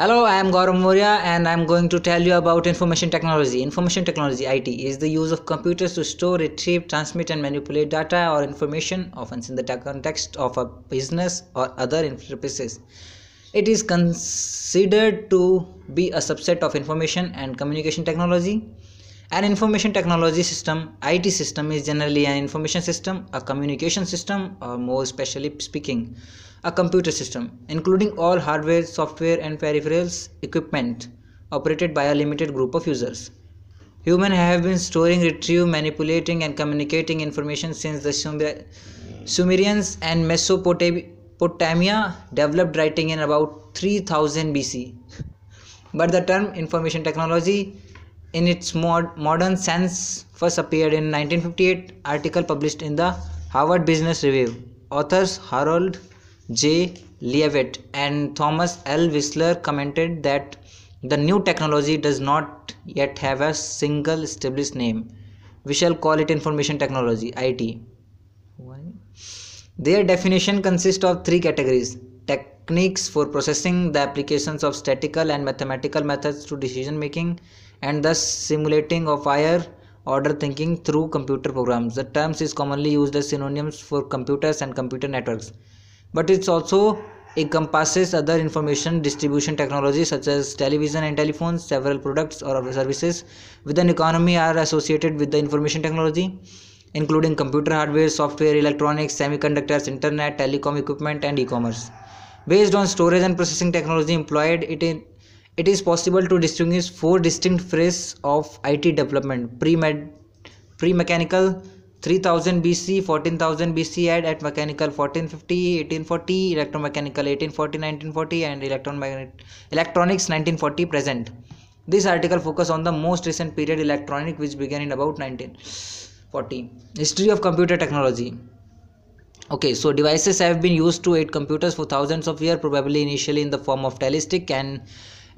Hello, I am Gaurav Mourya and I am going to tell you about information technology. Information technology IT is the use of computers to store, retrieve, transmit and manipulate data or information often in the context of a business or other purposes. It is considered to be a subset of information and communication technology. An information technology system, IT system, is generally an information system, a communication system, or more specially speaking, a computer system, including all hardware, software, and peripherals equipment operated by a limited group of users. Humans have been storing, retrieving, manipulating, and communicating information since the Sumer- Sumerians and Mesopotamia developed writing in about 3000 BC. But the term information technology in its mod- modern sense first appeared in 1958 article published in the Harvard Business Review. Authors Harold J. Leavitt and Thomas L. Whisler commented that the new technology does not yet have a single established name. We shall call it information technology, IT. Their definition consists of three categories techniques for processing the applications of statistical and mathematical methods to decision making, and thus simulating of higher order thinking through computer programs. The terms is commonly used as synonyms for computers and computer networks but it also encompasses other information distribution technologies such as television and telephones several products or services within economy are associated with the information technology including computer hardware software electronics semiconductors internet telecom equipment and e-commerce. Based on storage and processing technology employed it in it is possible to distinguish four distinct phases of IT development pre-med pre-mechanical 3000 BC, 14000 BC add at mechanical 1450, 1840, electromechanical 1840, 1940 and electronics 1940 present. This article focus on the most recent period electronic which began in about 1940. History of computer technology. Okay, so devices have been used to aid computers for thousands of years, probably initially in the form of tally stick and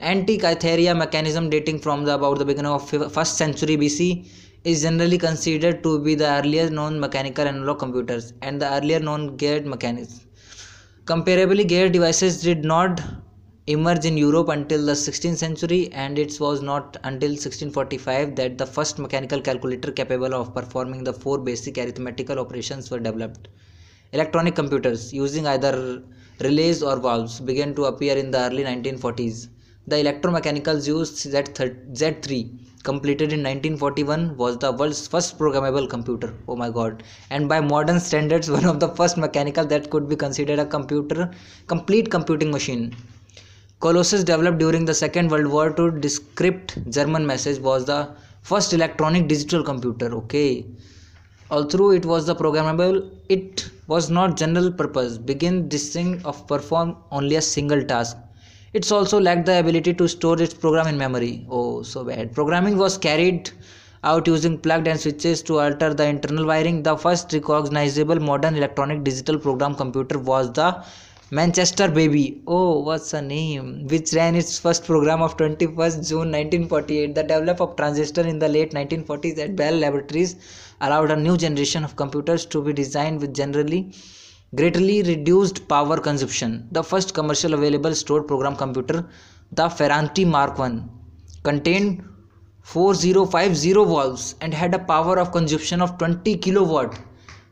antique Antikythera mechanism dating from the, about the beginning of first century BC is generally considered to be the earliest known mechanical analog computers and the earlier known geared mechanisms. Comparably, geared devices did not emerge in Europe until the 16th century, and it was not until 1645 that the first mechanical calculator capable of performing the four basic arithmetical operations were developed. Electronic computers using either relays or valves began to appear in the early 1940s. The electromechanical Zuse Z3 completed in 1941 was the world's first programmable computer. Oh my god. And by modern standards one of the first mechanical that could be considered a computer complete computing machine. Colossus developed during the second world war to decrypt german message was the first electronic digital computer okay? Although it was the programmable. It was not general purpose. Begin this thing of perform only a single task it's also lacked the ability to store its program in memory. Oh, so bad. Programming was carried out using plugged and switches to alter the internal wiring. The first recognizable modern electronic digital program computer was the Manchester Baby. Oh, what's a name? Which ran its first program of 21st June 1948. The development of transistor in the late 1940s at Bell Laboratories allowed a new generation of computers to be designed with generally greatly reduced power consumption. The first commercial available stored program computer, the Ferranti Mark I, contained 4050 volts and had a power of consumption of 20 kilowatt.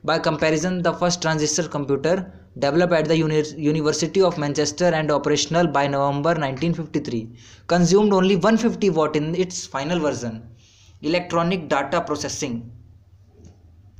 By comparison, the first transistor computer developed at the Uni- University of Manchester and operational by November 1953 consumed only 150 watt in its final version. Electronic data processing